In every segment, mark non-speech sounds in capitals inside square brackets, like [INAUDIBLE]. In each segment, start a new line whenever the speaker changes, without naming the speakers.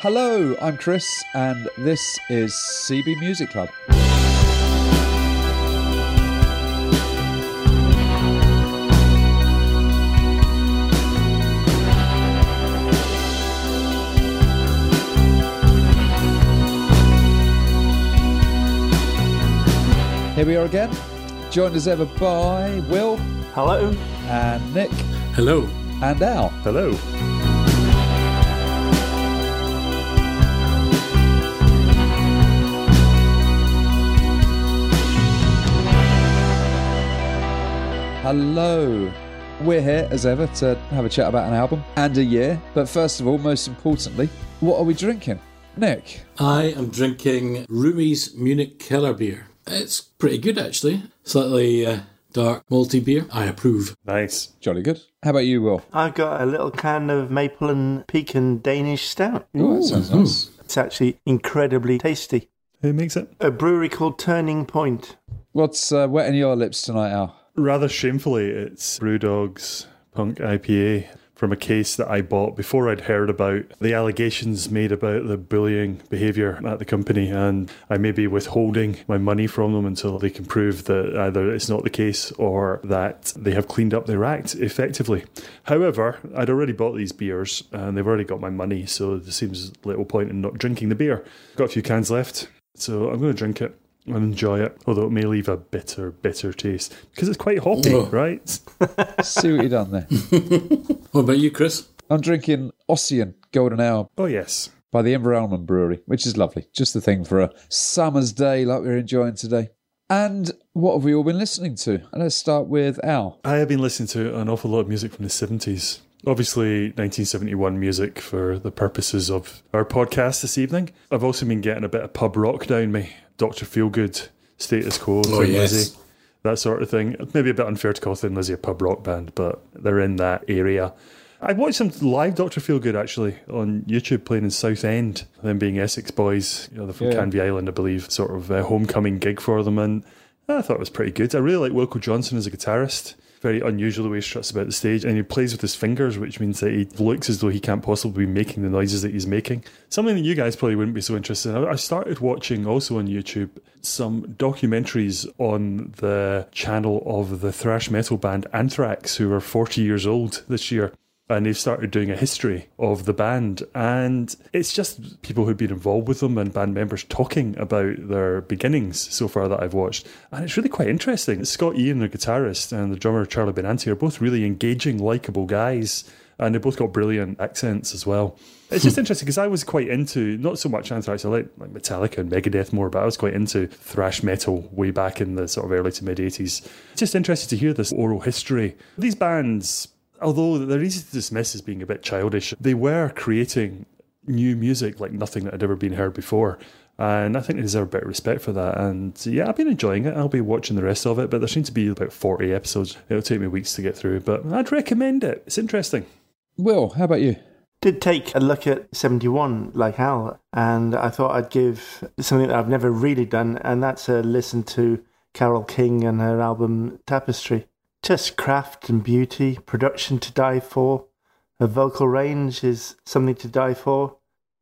Hello, I'm Chris, and this is CB Music Club. Here we are again, joined as ever by Will
Hello.
and Nick
Hello.
and Al.
Hello.
Hello. We're here as ever to have a chat about an album and a year. But first of all, most importantly, what are we drinking? Nick.
I am drinking Rumi's Munich Keller beer. It's pretty good actually. Slightly uh, dark malty beer. I approve.
Nice.
Jolly good. How about you, Will?
I've got a little can of maple and pecan Danish stout.
Oh, that sounds nice.
It's actually incredibly tasty.
Who makes it?
A brewery called Turning Point.
What's uh, wetting your lips tonight, Al?
Rather shamefully, it's Brewdog's Punk IPA from a case that I bought before I'd heard about the allegations made about the bullying behaviour at the company, and I may be withholding my money from them until they can prove that either it's not the case or that they have cleaned up their act effectively. However, I'd already bought these beers and they've already got my money, so there seems little point in not drinking the beer. Got a few cans left, so I'm going to drink it and enjoy it, although it may leave a bitter, bitter taste because it's quite hoppy,
Oh.
right?
See what you done there.
What about you, Chris?
I'm drinking Ossian Golden Hour
Oh, yes.
by the Inveralmond Brewery, which is lovely. Just the thing for a summer's day like we're enjoying today. And what have we all been listening to? Let's start with Al.
I have been listening to an awful lot of music from the 70s. Obviously, 1971 music for the purposes of our podcast this evening. I've also been getting a bit of pub rock down me. Dr. Feelgood, Status Quo,
Oh,
Thin
yes.
Lizzy, that sort of thing. Maybe a bit unfair to call Thin Lizzy a pub rock band, but they're in that area. I watched some live Dr. Feelgood actually on YouTube playing in Southend, them being Essex boys. You know, they're from
Yeah.
Canvey Island, I believe, sort of a homecoming gig for them. And I thought it was pretty good. I really like Wilko Johnson as a guitarist. Very unusual the way he struts about the stage, and he plays with his fingers, which means that he looks as though he can't possibly be making the noises that he's making. Something that you guys probably wouldn't be so interested in. I started watching also on YouTube some documentaries on the channel of the thrash metal band Anthrax, who are 40 years old this year and they've started doing a history of the band. And it's just people who've been involved with them and band members talking about their beginnings so far that I've watched. And it's really quite interesting. Scott Ian the guitarist and the drummer Charlie Benante are both really engaging likable guys and they both got brilliant accents as well. It's just hmm. interesting because I was quite into not so much Anthrax I like, like Metallica and Megadeth more but I was quite into thrash metal way back in the sort of early to mid 80s just interested to hear this oral history. These bands although they're easy to dismiss as being a bit childish, they were creating new music like nothing that had ever been heard before. And I think they deserve a bit of respect for that. And yeah, I've been enjoying it. I'll be watching the rest of it, but there seems to be about 40 episodes. It'll take me weeks to get through, but I'd recommend it. It's interesting.
Will, how about you?
Did take a look at 71 like Al, and I thought I'd give something that I've never really done, and that's a listen to Carole King and her album Tapestry. Just craft and beauty, production to die for. Her vocal range is something to die for.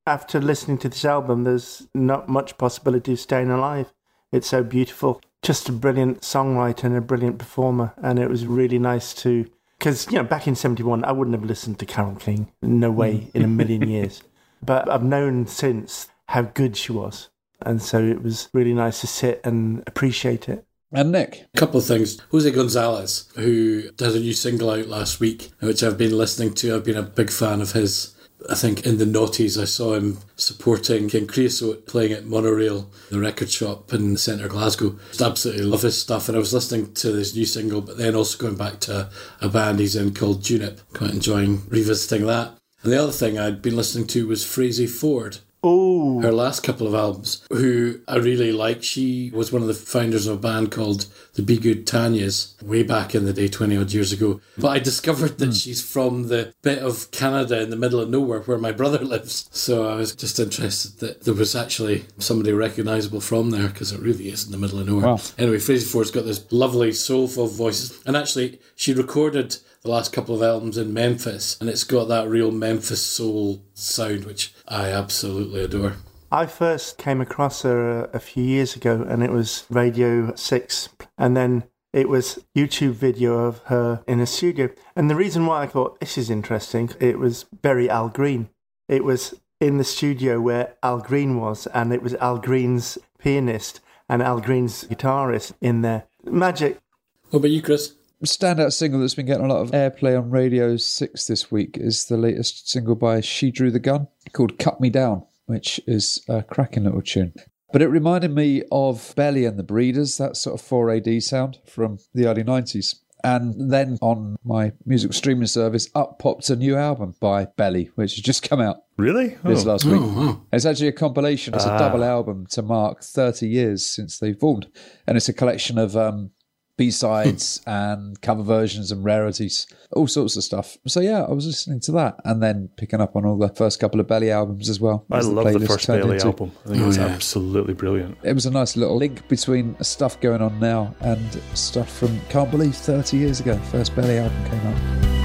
After listening to this album, there's not much possibility of staying alive. It's so beautiful. Just a brilliant songwriter and a brilliant performer, and it was really nice to. Because, you know, back in 71, I wouldn't have listened to Carole King. No way mm. in a million [LAUGHS] years. But I've known since how good she was. And so it was really nice to sit and appreciate it.
And Nick.
A couple of things. Jose Gonzalez, who did a new single out last week, which I've been listening to. I've been a big fan of his. I think in the noughties, I saw him supporting King Creosote playing at Monorail, the record shop in the centre of Glasgow. Just absolutely love his stuff. And I was listening to this new single, but then also going back to a band he's in called Junip. Quite enjoying revisiting that. And the other thing I'd been listening to was Frazey Ford,
Oh,
her last couple of albums, who I really like. She was one of the founders of a band called the Be Good Tanyas way back in the day, 20 odd years ago. But I discovered that hmm. she's from the bit of Canada in the middle of nowhere where my brother [LAUGHS] lives. So I was just interested that there was actually somebody recognisable from there because it really is in the middle of nowhere.
Wow.
Anyway, Frazey Ford's got this lovely, soulful voice. And actually, she recorded the last couple of albums in Memphis, and it's got that real Memphis soul sound, which I absolutely adore.
I first came across her a, a few years ago, and it was Radio 6. And then it was YouTube video of her in a studio. And the reason why I thought this is interesting, it was very Al Green. It was in the studio where Al Green was, and it was Al Green's pianist and Al Green's guitarist in there. Magic.
What about you, Chris?
Standout single that's been getting a lot of airplay on Radio 6 this week is the latest single by She Drew the Gun called Cut Me Down, which is a cracking little tune. But it reminded me of Belly and the Breeders, that sort of 4AD sound from the early 90s. And then on my music streaming service, up popped a new album by Belly, which has just come out
Really?
this
Oh.
last week.
Oh, wow.
It's actually a compilation. It's a double album to mark 30 years since they formed. And it's a collection of um, B-sides and cover versions and rarities, all sorts of stuff. So yeah, I was listening to that and then picking up on all the first couple of Belly albums as well.
I
as
love the
playlist
first Belly
into.
album. I think
Oh,
it's
yeah.
absolutely brilliant.
It was a nice little link between stuff going on now and stuff from, can't believe, 30 years ago. First Belly album came out.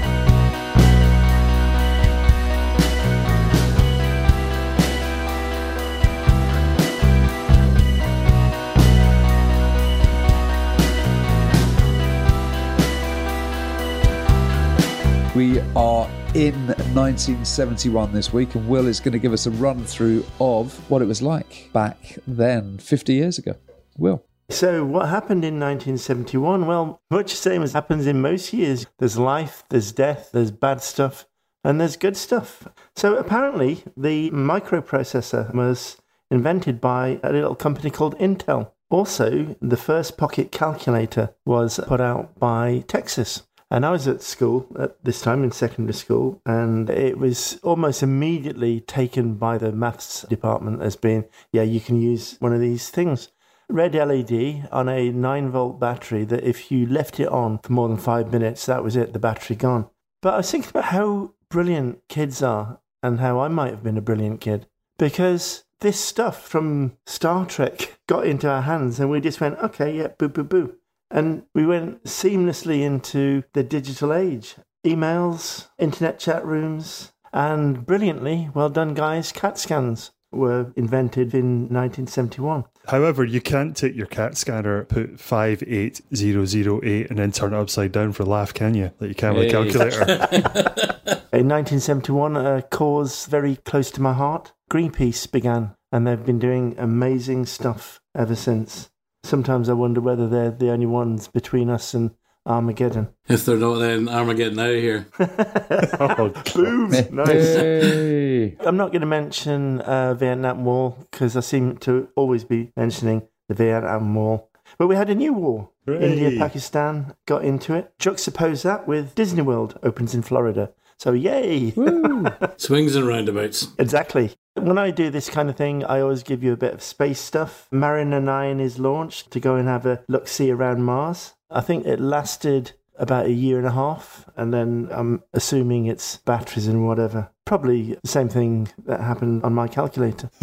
We are in 1971 this week, and Will is going to give us a run through of what it was like back then, 50 years ago. Will.
So, what happened in 1971? Well, much the same as happens in most years. There's life, there's death, there's bad stuff, and there's good stuff. So, apparently, the microprocessor was invented by a little company called Intel. Also, the first pocket calculator was put out by Texas. And I was at school at this time in secondary school, and it was almost immediately taken by the maths department as being, yeah, you can use one of these things red LED on a 9 volt battery that if you left it on for more than five minutes, that was it, the battery gone. But I was thinking about how brilliant kids are and how I might have been a brilliant kid because this stuff from Star Trek got into our hands and we just went, okay, yeah, boo, boo, boo. And we went seamlessly into the digital age emails, internet chat rooms, and brilliantly, well done, guys, CAT scans were invented in 1971.
However, you can't take your CAT scanner, put 58008, and then turn it upside down for a laugh, can you? Like you can with a calculator. [LAUGHS]
In 1971, a cause very close to my heart, Greenpeace began, and they've been doing amazing stuff ever since. Sometimes I wonder whether they're the only ones between us and Armageddon.
If they're not, then Armageddon out of here. [LAUGHS]
oh,
Boom! nice.
Hey.
I'm not going to mention uh, Vietnam War because I seem to always be mentioning the Vietnam War. But we had a new war.
Hooray.
India, Pakistan got into it. Juxtapose that with Disney World opens in Florida. So yay! [LAUGHS]
Swings and roundabouts.
Exactly. When I do this kind of thing, I always give you a bit of space stuff. Mariner 9 is launched to go and have a look see around Mars. I think it lasted about a year and a half, and then I'm assuming it's batteries and whatever. Probably the same thing that happened on my calculator. [LAUGHS]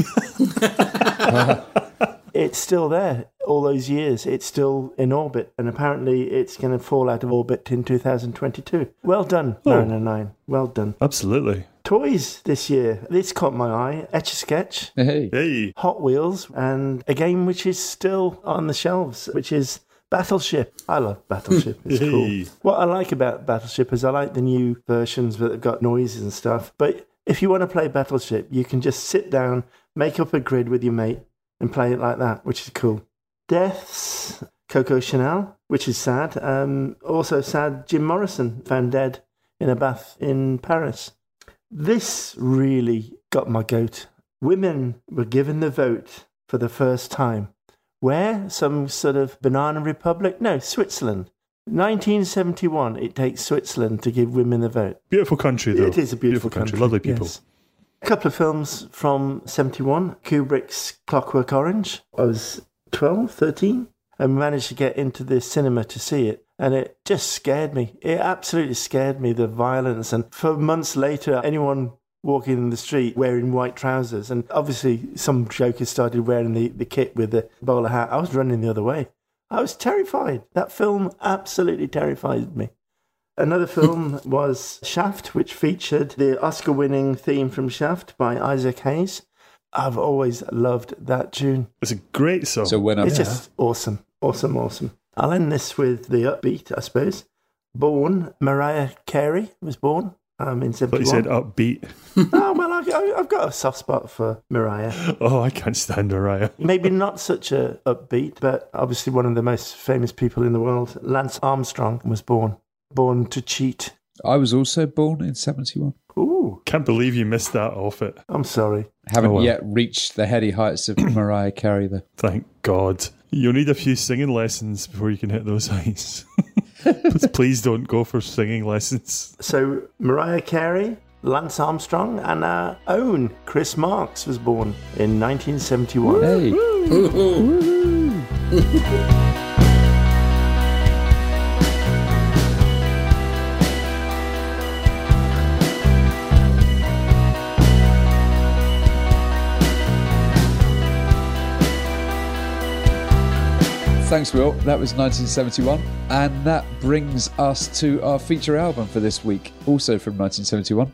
it's still there all those years. It's still in orbit, and apparently it's going to fall out of orbit in 2022. Well done, oh. Mariner 9. Well done.
Absolutely.
Toys this year. This caught my eye. Etch a Sketch,
Hey.
Hey.
Hot Wheels, and a game which is still on the shelves, which is Battleship. I love Battleship. [LAUGHS] It's cool. What I like about Battleship is I like the new versions that have got noises and stuff. But if you want to play Battleship, you can just sit down, make up a grid with your mate, and play it like that, which is cool. Deaths. Coco Chanel, which is sad. Um, also sad, Jim Morrison found dead in a bath in Paris. This really got my goat. Women were given the vote for the first time. Where? Some sort of banana republic? No, Switzerland. 1971, it takes Switzerland to give women the vote.
Beautiful country, though.
It is a beautiful,
country. Lovely people.
yes. A couple of films from 71. Kubrick's Clockwork Orange. I was 12, 13, and managed to get into the cinema to see it. And it just scared me. It absolutely scared me, the violence. And for months later, anyone walking in the street wearing white trousers, and obviously some jokers started wearing the, the kit with the bowler hat, I was running the other way. I was terrified. That film absolutely terrified me. Another film [LAUGHS] was Shaft, which featured the Oscar winning theme from Shaft by Isaac Hayes. I've always loved that tune.
It's a great song.
So when I
It's just awesome, awesome, awesome. I'll end this with the upbeat, I suppose. Born, Mariah Carey was born um, in
but
71.
you said upbeat. [LAUGHS]
oh, well, I, I, I've got a soft spot for Mariah.
Oh, I can't stand Mariah. [LAUGHS]
Maybe not such a upbeat, but obviously one of the most famous people in the world. Lance Armstrong was born. Born to cheat.
I was also born in 71.
Ooh,
Can't believe you missed that off it.
I'm sorry.
Haven't
Oh, well.
yet reached the heady heights of [CLEARS THROAT] Mariah Carey, though.
Thank God. You'll need a few singing lessons before you can hit those heights. but [LAUGHS] please don't go for singing lessons.
So Mariah Carey, Lance Armstrong, and our own Chris Marks was born in 1971.
Hey, [LAUGHS] [LAUGHS] thanks, Will. That was 1971. And that brings us to our feature album for this week, also from 1971.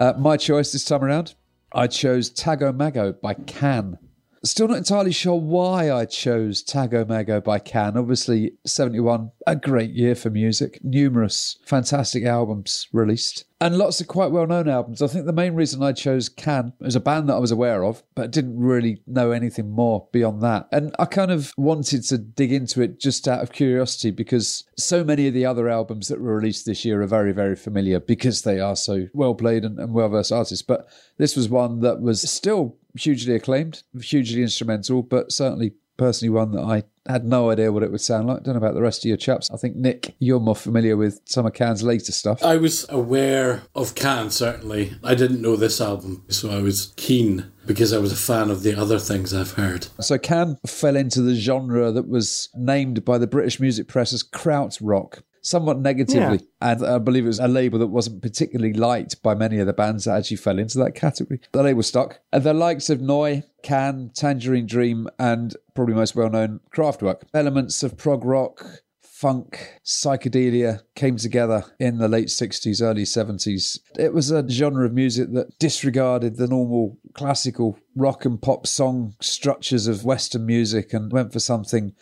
Uh, my choice this time around, I chose Tago Mago by Can. Still not entirely sure why I chose Tago Mago by Can. Obviously, 71, a great year for music. Numerous fantastic albums released. And lots of quite well known albums. I think the main reason I chose Can is a band that I was aware of, but didn't really know anything more beyond that. And I kind of wanted to dig into it just out of curiosity because so many of the other albums that were released this year are very, very familiar because they are so well played and, and well versed artists. But this was one that was still hugely acclaimed, hugely instrumental, but certainly personally one that I had no idea what it would sound like. Don't know about the rest of your chaps. I think Nick, you're more familiar with some of Can's later stuff.
I was aware of Can, certainly. I didn't know this album, so I was keen because I was a fan of the other things I've heard.
So Can fell into the genre that was named by the British music press as krautrock. Somewhat negatively, and I believe it was a label that wasn't particularly liked by many of the bands that actually fell into that category. The label stuck. And the likes of Neu, Can, Tangerine Dream, and probably most well known Kraftwerk. Elements of prog rock, funk, psychedelia came together in the late 60s, early 70s. It was a genre of music that disregarded the normal classical rock and pop song structures of Western music and went for something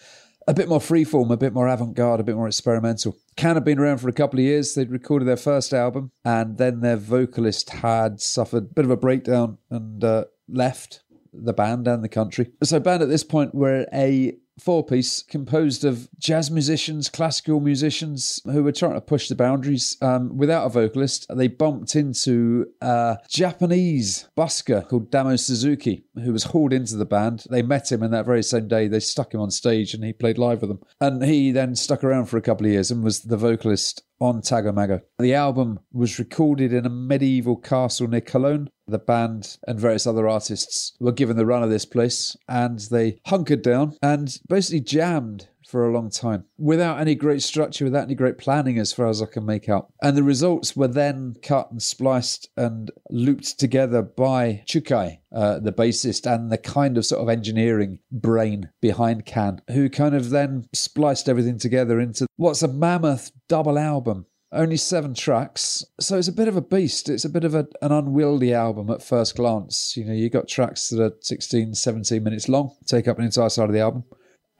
a bit more freeform, a bit more avant garde, a bit more experimental. Can have been around for a couple of years. They'd recorded their first album, and then their vocalist had suffered a bit of a breakdown and uh, left the band and the country. So, band at this point were a four piece composed of jazz musicians, classical musicians who were trying to push the boundaries um, without a vocalist. They bumped into a Japanese busker called Damo Suzuki, who was hauled into the band. They met him, and that very same day they stuck him on stage and he played live with them. And he then stuck around for a couple of years and was the vocalist on Tago Mago. The album was recorded in a medieval castle near Cologne. The band and various other artists were given the run of this place and they hunkered down and basically jammed for a long time without any great structure, without any great planning, as far as I can make out. And the results were then cut and spliced and looped together by Czukay, uh, the bassist, and the kind of sort of engineering brain behind Can, who kind of then spliced everything together into what's a mammoth double album. Only seven tracks, so it's a bit of a beast. It's a bit of a, an unwieldy album at first glance. You know, you got tracks that are 16, 17 minutes long, take up an entire side of the album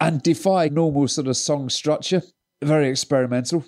and defy normal sort of song structure. Very experimental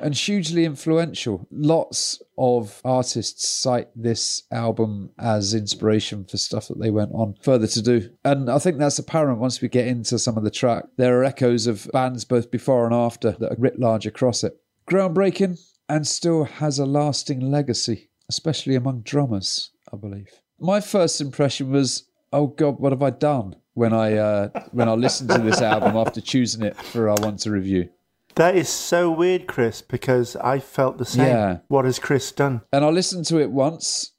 and hugely influential. Lots of artists cite this album as inspiration for stuff that they went on further to do. And I think that's apparent once we get into some of the track. There are echoes of bands both before and after that are writ large across it. Groundbreaking and still has a lasting legacy, especially among drummers, I believe. My first impression was, oh God, what have I done? when I uh, when I listened to this album after choosing it for our one to review.
That is so weird, Chris, because I felt the same.
Yeah.
What has Chris done?
And I listened to it once,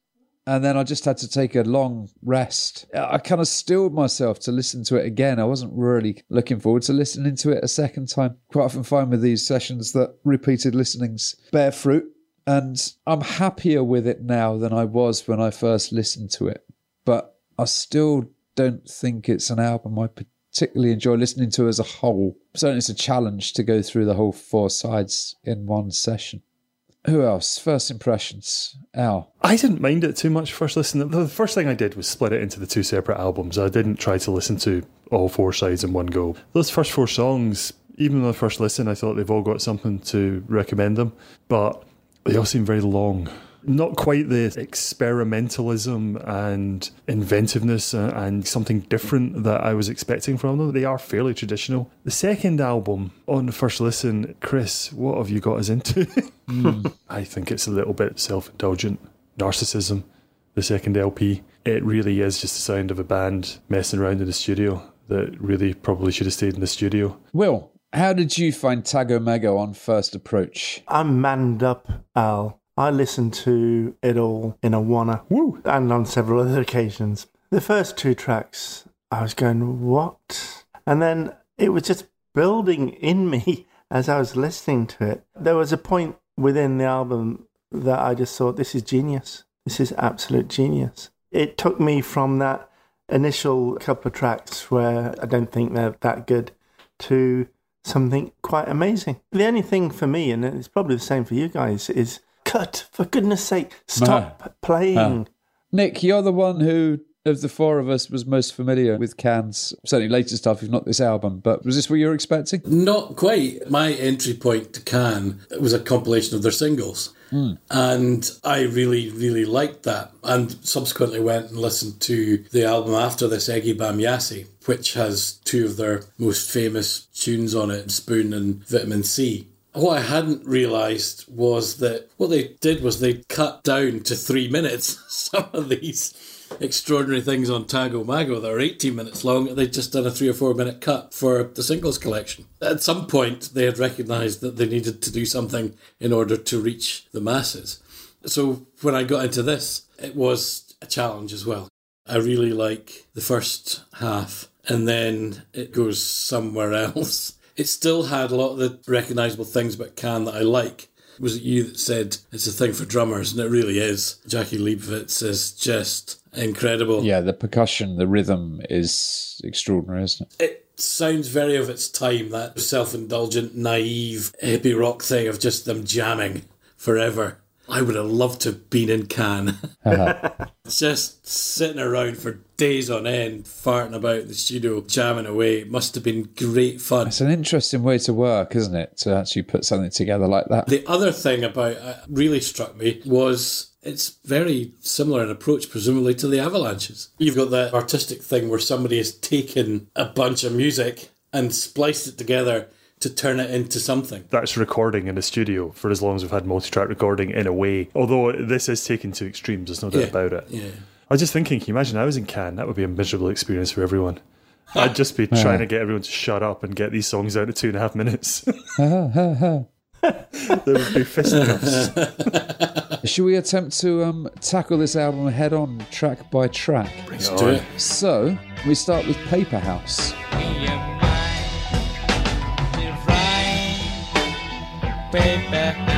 and then I just had to take a long rest. I kind of stilled myself to listen to it again. I wasn't really looking forward to listening to it a second time. Quite often find with these sessions that repeated listenings bear fruit, and I'm happier with it now than I was when I first listened to it. But I still don't think it's an album I particularly enjoy listening to as a whole. Certainly, it's a challenge to go through the whole four sides in one session. Who else? First impressions. Al.
I didn't mind it too much first listen. The first thing I did was split it into the two separate albums. I didn't try to listen to all four sides in one go. Those first four songs, even on the first listen, I thought they've all got something to recommend them, but they all seem very long not quite the experimentalism and inventiveness and something different that I was expecting from them. They are fairly traditional. The second album, on the first listen, Chris, what have you got us into? [LAUGHS] Mm. [LAUGHS] I think it's a little bit self indulgent. Narcissism, the second LP. It really is just the sound of a band messing around in the studio that really probably should have stayed in the studio.
Will, how did you find Tago Mago on first approach?
I'm manned up, Al. I listened to it all in a wanna,
Woo.
and on several other occasions. The first two tracks, I was going, what? And then it was just building in me [LAUGHS] as I was listening to it. There was a point within the album that I just thought, this is genius. This is absolute genius. It took me from that initial couple of tracks where I don't think they're that good to something quite amazing. The only thing for me, and it's probably the same for you guys, is cut. For goodness sake, stop playing.
Nick, you're the one who of the four of us was most familiar with Can's certainly later stuff, if not this album. But was this what you were expecting?
Not quite. My entry point to Can was a compilation of their singles. Mm. And I really, really liked that. And subsequently went and listened to the album after this, Ege Bamyasi, which has two of their most famous tunes on it, Spoon and Vitamin C. What I hadn't realised was that what they did was they cut down to three minutes [LAUGHS] some of these extraordinary things on Tago Mago that are 18 minutes long. They'd just done a three or four minute cut for the singles collection. At some point, they had recognised that they needed to do something in order to reach the masses. So when I got into this, it was a challenge as well. I really like the first half, and then it goes somewhere [LAUGHS] else it still had a lot of the recognisable things about Can that I like. Was it you that said it's a thing for drummers? And it really is. Jaki Liebezeit is just incredible.
Yeah, the percussion, the rhythm is extraordinary, isn't it?
It sounds very of its time, that self indulgent, naive, hippie rock thing of just them jamming forever. I would have loved to have been in Can. Uh-huh. [LAUGHS] Just sitting around for days on end, farting about the studio, jamming away. It must have been great fun.
It's an interesting way to work, isn't it? To actually put something together like that.
The other thing about uh, really struck me was it's very similar in approach, presumably, to the Avalanches. You've got that artistic thing where somebody has taken a bunch of music and spliced it together to turn it into something.
That's recording in a studio for as long as we've had multi track recording in a way. Although this is taken to extremes, there's no doubt
yeah,
about it.
Yeah.
I was just thinking, can you imagine I was in Can? That would be a miserable experience for everyone. I'd just be [LAUGHS] trying to get everyone to shut up and get these songs out in two and a half minutes. [LAUGHS] there would be fist [LAUGHS]
Should we attempt to um, tackle this album head on, track by track?
Let's do it.
So, we start with Paper House. paper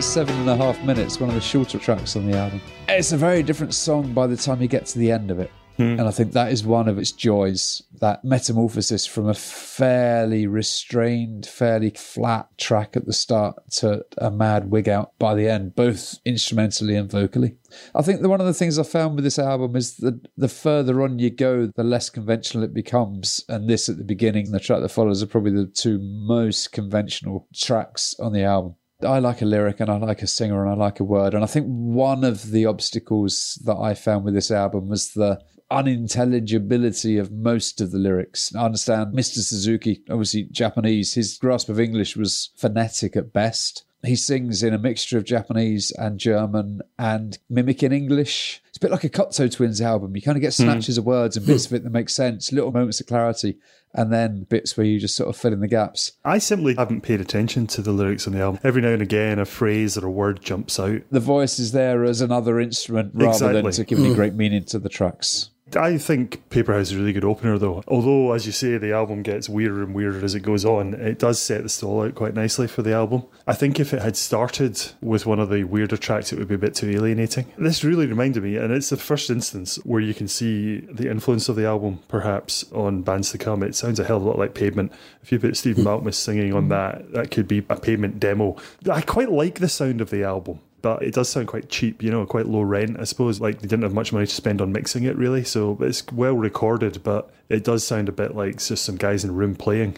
At seven and a half minutes, one of the shorter tracks on the album. It's a very different song by the time you get to the end of it. Hmm. And I think that is one of its joys that metamorphosis from a fairly restrained, fairly flat track at the start to a mad wig out by the end, both instrumentally and vocally. I think that one of the things I found with this album is that the further on you go, the less conventional it becomes. And this at the beginning and the track that follows are probably the two most conventional tracks on the album. I like a lyric and I like a singer and I like a word. And I think one of the obstacles that I found with this album was the unintelligibility of most of the lyrics. I understand Mr. Suzuki, obviously Japanese, his grasp of English was phonetic at best. He sings in a mixture of Japanese and German and mimicking English. It's a bit like a Cocteau Twins album. You kind of get hmm. snatches mm. of words and bits of it that make sense, little moments of clarity, and then bits where you just sort of fill in the gaps.
I simply haven't paid attention to the lyrics on the album. Every now and again, a phrase or a word jumps out.
The voice is there as another instrument rather exactly. than to give any [CLEARS THROAT] great meaning to the tracks.
I think Paper House is a really good opener, though. Although, as you say, the album gets weirder and weirder as it goes on, it does set the stall out quite nicely for the album. I think if it had started with one of the weirder tracks, it would be a bit too alienating. This really reminded me, and it's the first instance where you can see the influence of the album, perhaps, on bands to come. It sounds a hell of a lot like Pavement. If you put Stephen [LAUGHS] Malkmus singing on that, that could be a Pavement demo. I quite like the sound of the album but it does sound quite cheap, you know, quite low rent, I suppose. Like they didn't have much money to spend on mixing it, really. So it's well recorded, but it does sound a bit like just some guys in a room playing.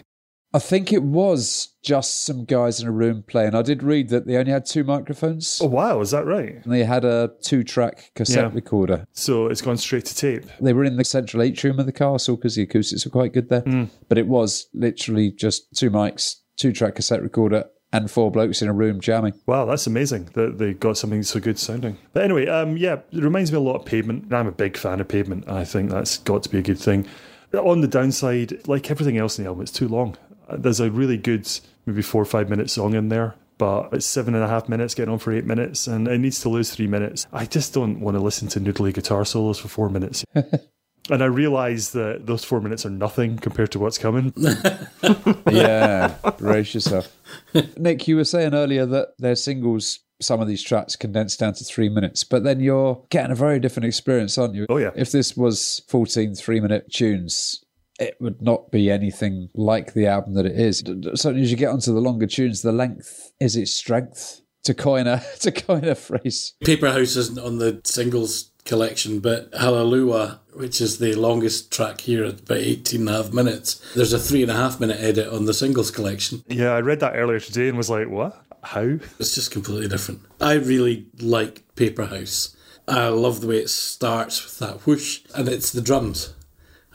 I think it was just some guys in a room playing. I did read that they only had two microphones.
Oh, wow, is that right?
And they had a two track cassette
Yeah.
recorder.
So it's gone straight to tape.
They were in the central atrium of the castle because the acoustics were quite good there. Hmm. But it was literally just two mics, two track cassette recorder, and four blokes in a room jamming.
Wow, that's amazing that they got something so good sounding. But anyway, um, yeah, it reminds me a lot of Pavement. and I'm a big fan of Pavement. I think that's got to be a good thing. On the downside, like everything else in the album, it's too long. Uh, There's a really good, maybe four or five minute song in there, but it's seven and a half minutes, getting on for eight minutes, and it needs to lose three minutes. I just don't want to listen to noodly guitar solos for four minutes. [LAUGHS] and I realise that those four minutes are nothing compared to what's coming. [LAUGHS]
yeah, [LAUGHS] brace yourself. Nick, you were saying earlier that their singles, some of these tracks condensed down to three minutes, but then you're getting a very different experience, aren't you?
Oh, yeah.
If this was 14 three minute tunes, it would not be anything like the album that it is. D- d- Certainly, as you get onto the longer tunes, the length is its strength. To coin a [LAUGHS] to coin a phrase,
Paper House isn't on the singles collection, but Hallelujah, which is the longest track here at about 18 and a half minutes, there's a three and a half minute edit on the singles collection.
yeah, I read that earlier today and was like, what? How?
It's just completely different. I really like Paper House. I love the way it starts with that whoosh, and it's the drums.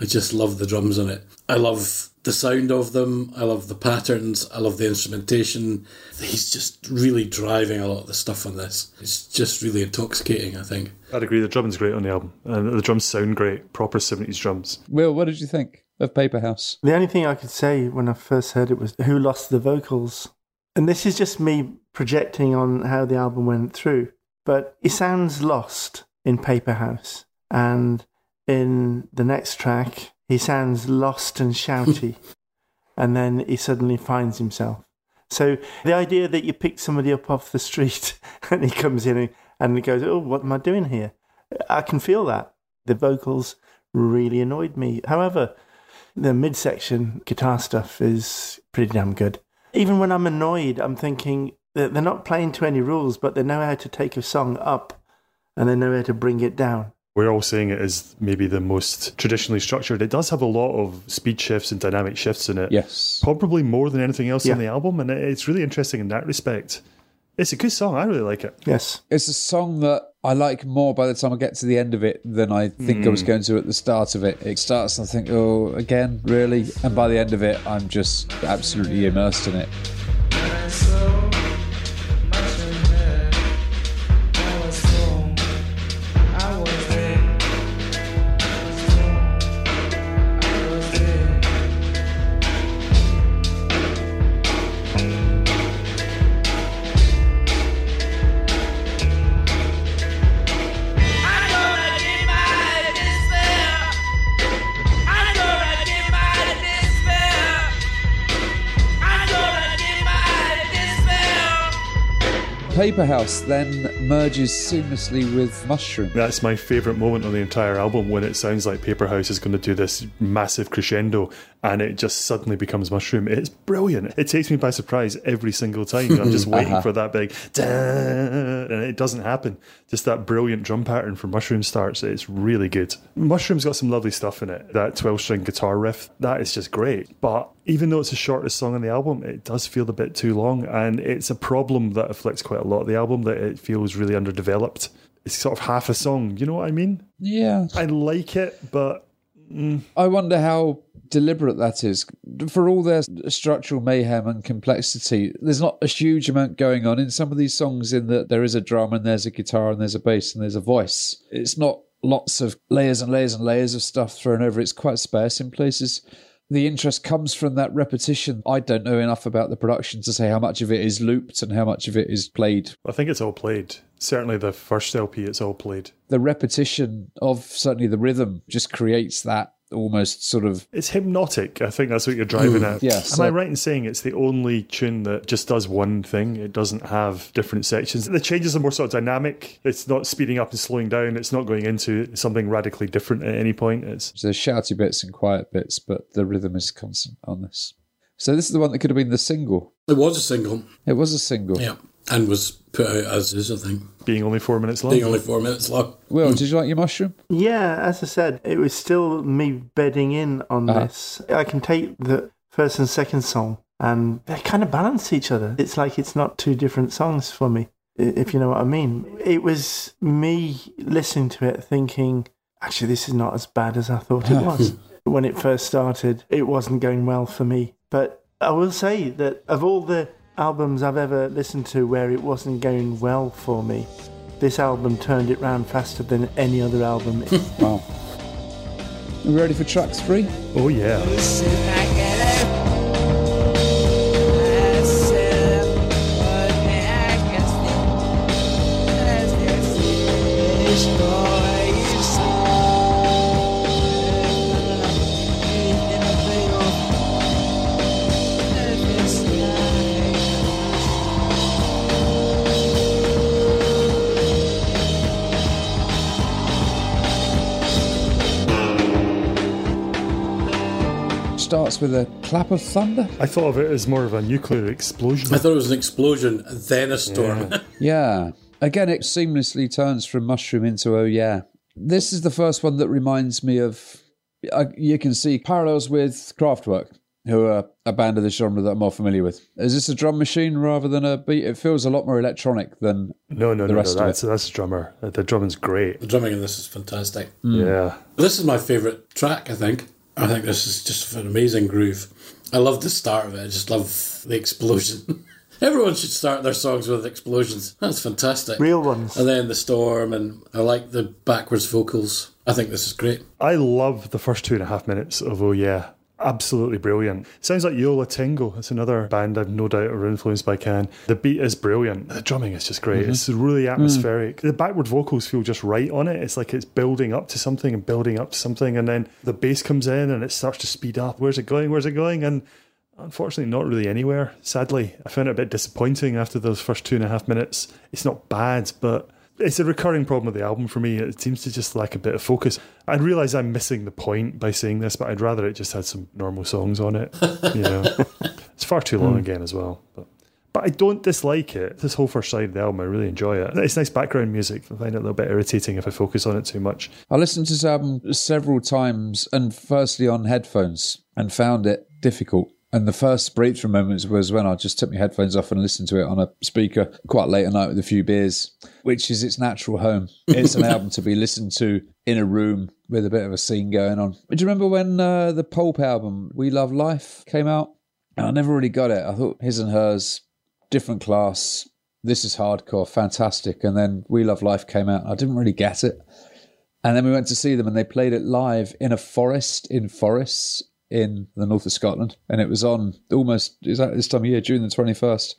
I just love the drums on it. I love the sound of them. I love the patterns. I love the instrumentation. He's just really driving a lot of the stuff on this. It's just really intoxicating, I think.
I'd agree. The drumming's great on the album, and the drums sound great. Proper seventies drums.
Will, what did you think of Paper House?
The only thing I could say when I first heard it was who lost the vocals. And this is just me projecting on how the album went through. But it sounds lost in Paper House. And in the next track, he sounds lost and shouty. [LAUGHS] and then he suddenly finds himself. So the idea that you pick somebody up off the street [LAUGHS] and he comes in and, and he goes, Oh, what am I doing here? I can feel that. The vocals really annoyed me. However, the midsection guitar stuff is pretty damn good. Even when I'm annoyed, I'm thinking that they're not playing to any rules, but they know how to take a song up and they know how to bring it down.
We're all saying it is maybe the most traditionally structured. It does have a lot of speed shifts and dynamic shifts in it.
Yes.
Probably more than anything else
Yeah.
on the album, and it's really interesting in that respect. It's a good song. I really like it.
Yes.
It's a song that I like more by the time I get to the end of it than I think I was mm. going to at the start of it. It starts and I think, oh, again, really? And by the end of it, I'm just absolutely immersed in it. Paper House then merges seamlessly with Mushroom.
That's my favourite moment on the entire album when it sounds like Paper House is going to do this massive crescendo and it just suddenly becomes Mushroom. It's brilliant. It takes me by surprise every single time. I'm just [LAUGHS] waiting uh-huh. for that big and it doesn't happen. Just that brilliant drum pattern for Mushroom starts. It's really good. Mushroom's got some lovely stuff in it. That 12 string guitar riff, that is just great. But even though it's the shortest song on the album, it does feel a bit too long. And it's a problem that afflicts quite a lot of the album that it feels really underdeveloped. It's sort of half a song. You know what I mean?
Yeah.
I like it, but mm.
I wonder how deliberate that is. For all their structural mayhem and complexity, there's not a huge amount going on in some of these songs, in that there is a drum and there's a guitar and there's a bass and there's a voice. It's not lots of layers and layers and layers of stuff thrown over. It's quite sparse in places. The interest comes from that repetition. I don't know enough about the production to say how much of it is looped and how much of it is played.
I think it's all played. Certainly the first LP, it's all played.
The repetition of certainly the rhythm just creates that almost sort of
It's hypnotic. I think that's what you're driving at.
yes.
Am I right in saying it's the only tune that just does one thing? It doesn't have different sections. The changes are more sort of dynamic. It's not speeding up and slowing down. It's not going into something radically different at any point. It's
There's shouty bits and quiet bits, but the rhythm is constant on this. So this is the one that could have been the single.
It was a single,
It was a single.
yeah, and was put out as is, I think,
being only four minutes long.
being only four minutes long.
Well, did you like your mushroom?
Yeah, as I said, it was still me bedding in on
Uh-huh.
this. I can take the first and second song and they kind of balance each other. It's like it's not two different songs for me, if you know what I mean. It was me listening to it thinking, actually, this is not as bad as I thought it was. when it first started, it wasn't going well for me. But I will say that of all the albums I've ever listened to where it wasn't going well for me, this album turned it round faster than any other album. [LAUGHS]
Wow. Are we ready for track three?
Oh, yeah.
Starts with a clap of thunder.
I thought of it as more of a nuclear explosion.
I thought it was an explosion, then a storm.
Yeah. [LAUGHS] Again, it seamlessly turns from mushroom into oh yeah. This is the first one that reminds me of. I, you can see parallels with Kraftwerk, who are a band of this genre that I'm more familiar with. Is this a drum machine rather than a beat? It feels a lot more electronic than.
No, no,
The
no, no.
rest of
That's, that's a drummer. The drumming's great.
the drumming in this is fantastic.
Yeah.
This is my favourite track, I think. I think this is just an amazing groove. I love the start of it. I just love the explosion. [LAUGHS] Everyone should start their songs with explosions. That's fantastic.
Real ones.
And then the storm, and I like the backwards vocals. I think this is great.
I love the first two and a half minutes of Oh Yeah. Absolutely brilliant. Sounds like Yo La Tengo. It's another band I've no doubt are influenced by Can. The beat is brilliant. The drumming is just great. Mm-hmm. It's really atmospheric. The backward vocals feel just right on it. It's like it's building up to something and building up to something, and then the bass comes in and it starts to speed up. Where's it going? Where's it going? And unfortunately, not really anywhere. Sadly, I found it a bit disappointing after those first two and a half minutes. It's not bad, but it's a recurring problem with the album for me. It seems to just lack a bit of focus. I realise I'm missing the point by saying this, but I'd rather it just had some normal songs on it. You know, [LAUGHS] it's far too long hmm. again as well. But but I don't dislike it. This whole first side of the album, I really enjoy it. It's nice background music. I find it a little bit irritating if I focus on it too much.
I listened to this album several times, and firstly on headphones, and found it difficult. And the first breakthrough moments was when I just took my headphones off and listened to it on a speaker quite late at night with a few beers, which is its natural home. It's an album to be listened to in a room with a bit of a scene going on. Do you remember when uh, the Pulp album, We Love Life, came out? I never really got it. I thought his and hers, different class. This is hardcore, fantastic. And then We Love Life came out. I didn't really get it. And then we went to see them and they played it live in a forest in forests in the north of Scotland. And it was on almost exactly this time of year, June the 21st.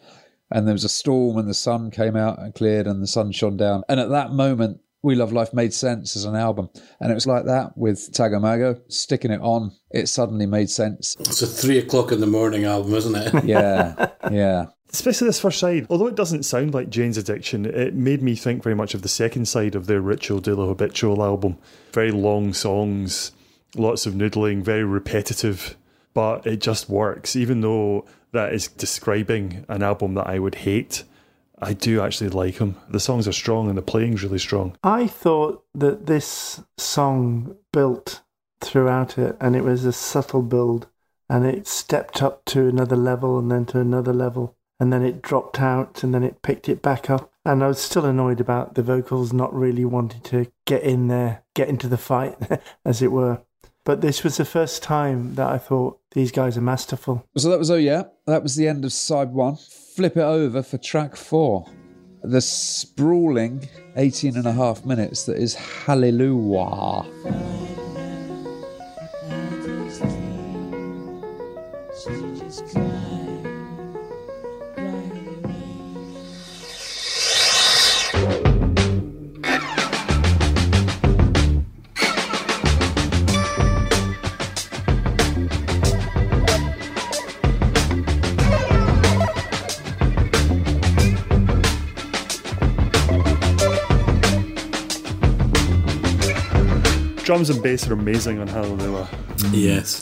And there was a storm and the sun came out and cleared and the sun shone down. And at that moment, We Love Life made sense as an album. And it was like that with Tago Mago, sticking it on. It suddenly made sense.
It's a three o'clock in the morning album, isn't it? [LAUGHS]
Yeah, yeah.
Especially this first side. Although it doesn't sound like Jane's Addiction, it made me think very much of the second side of their Ritual de lo Habitual album. Very long songs, lots of noodling, very repetitive, but it just works. Even though that is describing an album that I would hate, I do actually like them. The songs are strong and the playing's really strong.
I thought that this song built throughout it, and it was a subtle build, and it stepped up to another level and then to another level, and then it dropped out and then it picked it back up. And I was still annoyed about the vocals not really wanting to get in there, get into the fight, [LAUGHS] as it were. But this was the first time that I thought these guys are masterful.
So that was Oh Yeah. That was the end of side one. Flip it over for track four. The sprawling 18 and a half minutes that is Hallelujah.
Drums and bass are amazing on Hallelujah.
Yes.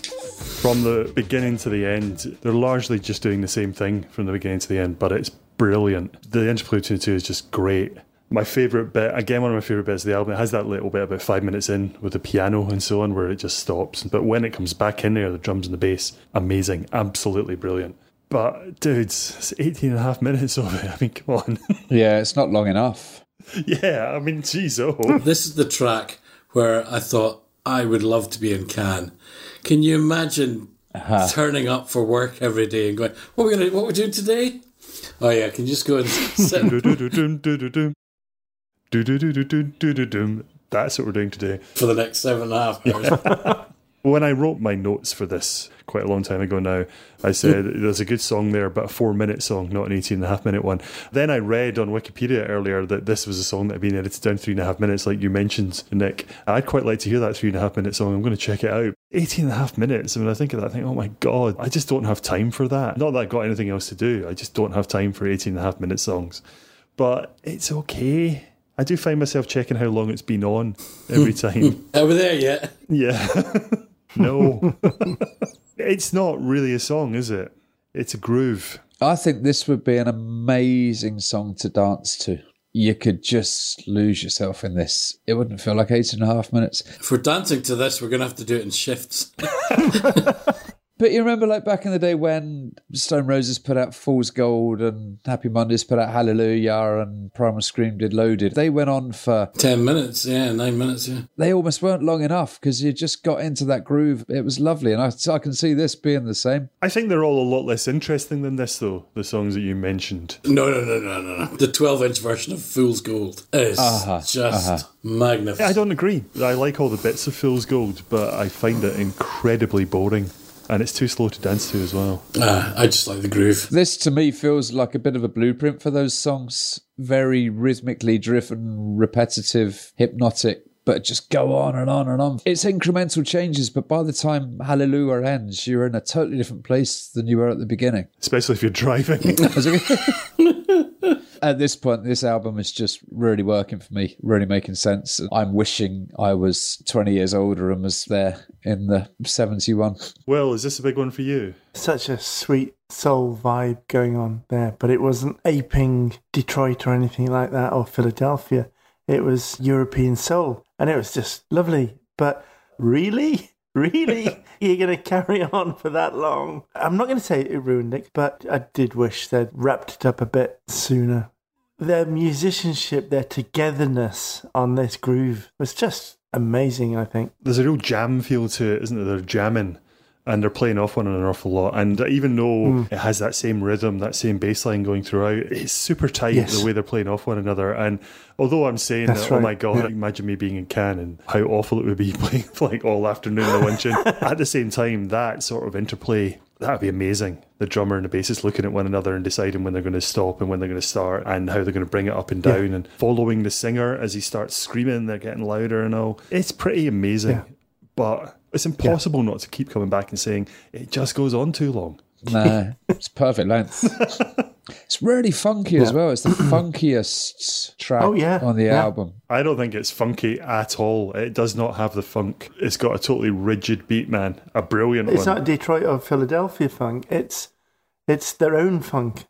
From the beginning to the end, they're largely just doing the same thing from the beginning to the end, but it's brilliant. The interplay between the two is just great. My favourite bit, again, one of my favourite bits of the album, it has that little bit about five minutes in with the piano and so on where it just stops. But when it comes back in there, the drums and the bass, amazing, absolutely brilliant. But dudes, it's 18 and a half minutes of it. [LAUGHS] I mean, come on.
Yeah, it's not long enough. [LAUGHS]
yeah, I mean, geez, oh.
This is the track where I thought I would love to be in Cannes. Can you imagine uh-huh. turning up for work every day and going, "What are we gonna? What we doing today?" Oh yeah, can you just go and sit?
That's what we're doing today.
for the next seven and a half hours.
When I wrote my notes for this quite a long time ago now, I said there's a good song there, but a four minute song, not an 18 and a half minute one. Then I read on Wikipedia earlier that this was a song that had been edited down three and a half minutes, like you mentioned, Nick. I'd quite like to hear that three and a half minute song. I'm going to check it out. 18 and a half minutes. And when I think of that, I think, oh my God, I just don't have time for that. Not that I've got anything else to do. I just don't have time for 18 and a half minute songs. But it's okay. I do find myself checking how long it's been on every [LAUGHS] time.
Are we there yet?
Yeah. [LAUGHS] no. [LAUGHS] it's not really a song, is it? It's a groove.
I think this would be an amazing song to dance to. You could just lose yourself in this. It wouldn't feel like eight and a half minutes.
If we're dancing to this, we're going to have to do it in shifts. [LAUGHS] [LAUGHS]
But you remember, like back in the day when Stone Roses put out Fool's Gold and Happy Mondays put out Hallelujah and Primal Scream did Loaded. They went on for,
Ten minutes, yeah, nine minutes, yeah.
they almost weren't long enough because you just got into that groove. It was lovely. And I, I can see this being the same.
I think they're all a lot less interesting than this, though, the songs that you mentioned.
No, no, no, no, no, no. The 12 inch version of Fool's Gold is
Uh-huh,
just magnificent.
I don't agree. I like all the bits of Fool's Gold, but I find it incredibly boring. And it's too slow to dance to as well.
Ah, I just like the groove.
This to me feels like a bit of a blueprint for those songs. Very rhythmically driven, repetitive, hypnotic, but just go on and on and on. It's incremental changes, but by the time Hallelujah ends, you're in a totally different place than you were at the beginning.
Especially if you're driving. [LAUGHS]
At this point, this album is just really working for me, really making sense. I'm wishing I was 20 years older and was there in the 71.
well, is this a big one for you?
Such a sweet soul vibe going on there, but it wasn't aping Detroit or anything like that or Philadelphia. It was European soul, and it was just lovely. But really? [LAUGHS] Really? [LAUGHS] You're going to carry on for that long? I'm not going to say it ruined it, but I did wish they'd wrapped it up a bit sooner. Their musicianship, their togetherness on this groove was just amazing, I think.
There's a real jam feel to it, isn't there? They're jamming and they're playing off one another an awful lot. And even though hmm. it has that same rhythm, that same bass line going throughout, it's super tight
Yes.
the way they're playing off one another. And although I'm saying
That's
that, oh my God,
yeah.
imagine me being in Can and how awful it would be [LAUGHS] playing like all afternoon in the luncheon. [LAUGHS] At the same time, that sort of interplay, that would be amazing. The drummer and the bassist looking at one another and deciding when they're going to stop and when they're going to start and how they're going to bring it up and down and following the singer as he starts screaming, they're getting louder and all. It's pretty amazing.
Yeah.
But it's impossible not to keep coming back and saying it just goes on too long.
No, it's perfect length. [LAUGHS] It's really funky as well. It's the [CLEARS THROAT] funkiest track
Oh, yeah,
on the
yeah.
album.
I don't think it's funky at all. It does not have the funk. It's got a totally rigid beat, man. A brilliant
It's
one.
not Detroit or Philadelphia funk. It's it's their own funk,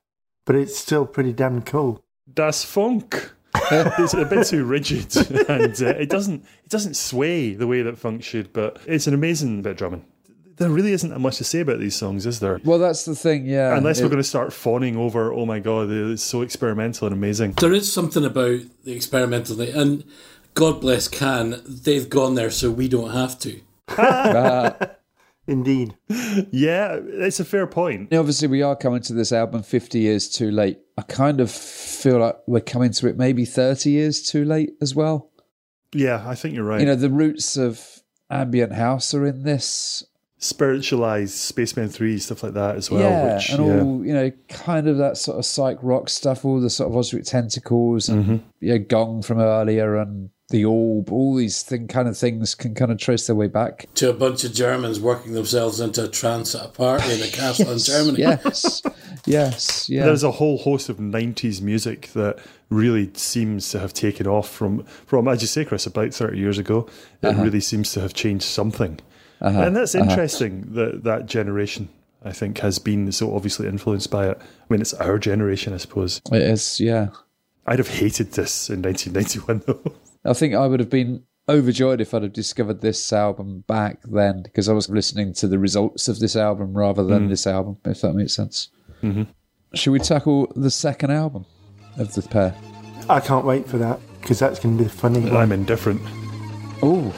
but it's still pretty damn cool.
Das funk. [LAUGHS] it's a bit too rigid, [LAUGHS] and uh, it doesn't it doesn't sway the way that funk should. But it's an amazing bit of drumming. There really isn't that much to say about these songs, is there?
Well, that's the thing, yeah.
Unless
It-
we're going to start fawning over, oh my god, it's so experimental and amazing.
There is something about the experimental thing, and God bless Can, they've gone there so we don't have to. [LAUGHS]
Indeed.
Yeah, it's a fair point.
Obviously, we are coming to this album 50 years too late. I kind of feel like we're coming to it maybe 30 years too late as well.
Yeah, I think you're right.
You know, the roots of ambient house are in this.
Spiritualized Spaceman 3, stuff like that as well.
yeah,
which,
and
yeah.
all, you know, kind of that sort of psych rock stuff, all the sort of Ozric Tentacles and
Mm-hmm.
you know, Gong from earlier and the Orb, all these thing, kind of things can kind of trace their way back.
To a bunch of Germans working themselves into a trance at a party in a [LAUGHS] castle in Germany.
Yes, yes, yeah.
There's a whole host of 90s music that really seems to have taken off from, from as you say, Chris, about 30 years ago. It
Uh-huh.
really seems to have changed something. and that's interesting that that generation, I think, has been so obviously influenced by it. I mean, it's our generation, I suppose.
It is, yeah.
I'd have hated this in 1991, though. [LAUGHS]
I think I would have been overjoyed if I'd have discovered this album back then because I was listening to the results of this album rather than this album, if that makes sense. Mm-hmm. Should we tackle the second album of the pair?
I can't wait for that because that's going to be the funny one.
I'm indifferent.
Oh,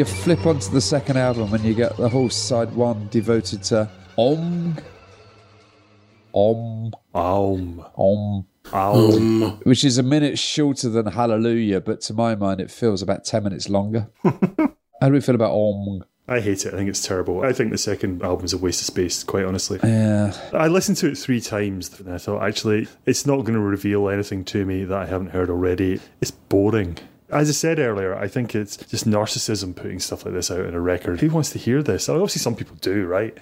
you flip onto the second album and you get the whole side one devoted to Om, Om,
Alm.
Om,
Alm.
Um,
which is a minute shorter than Hallelujah, but to my mind it feels about 10 minutes longer. [LAUGHS] How do we feel about Om?
I hate it. I think it's terrible. I think the second album's a waste of space, quite honestly.
Yeah,
I listened to it three times and I thought, actually, it's not going to reveal anything to me that I haven't heard already. It's boring. As I said earlier, I think it's just narcissism putting stuff like this out in a record. Who wants to hear this? Obviously, some people do, right?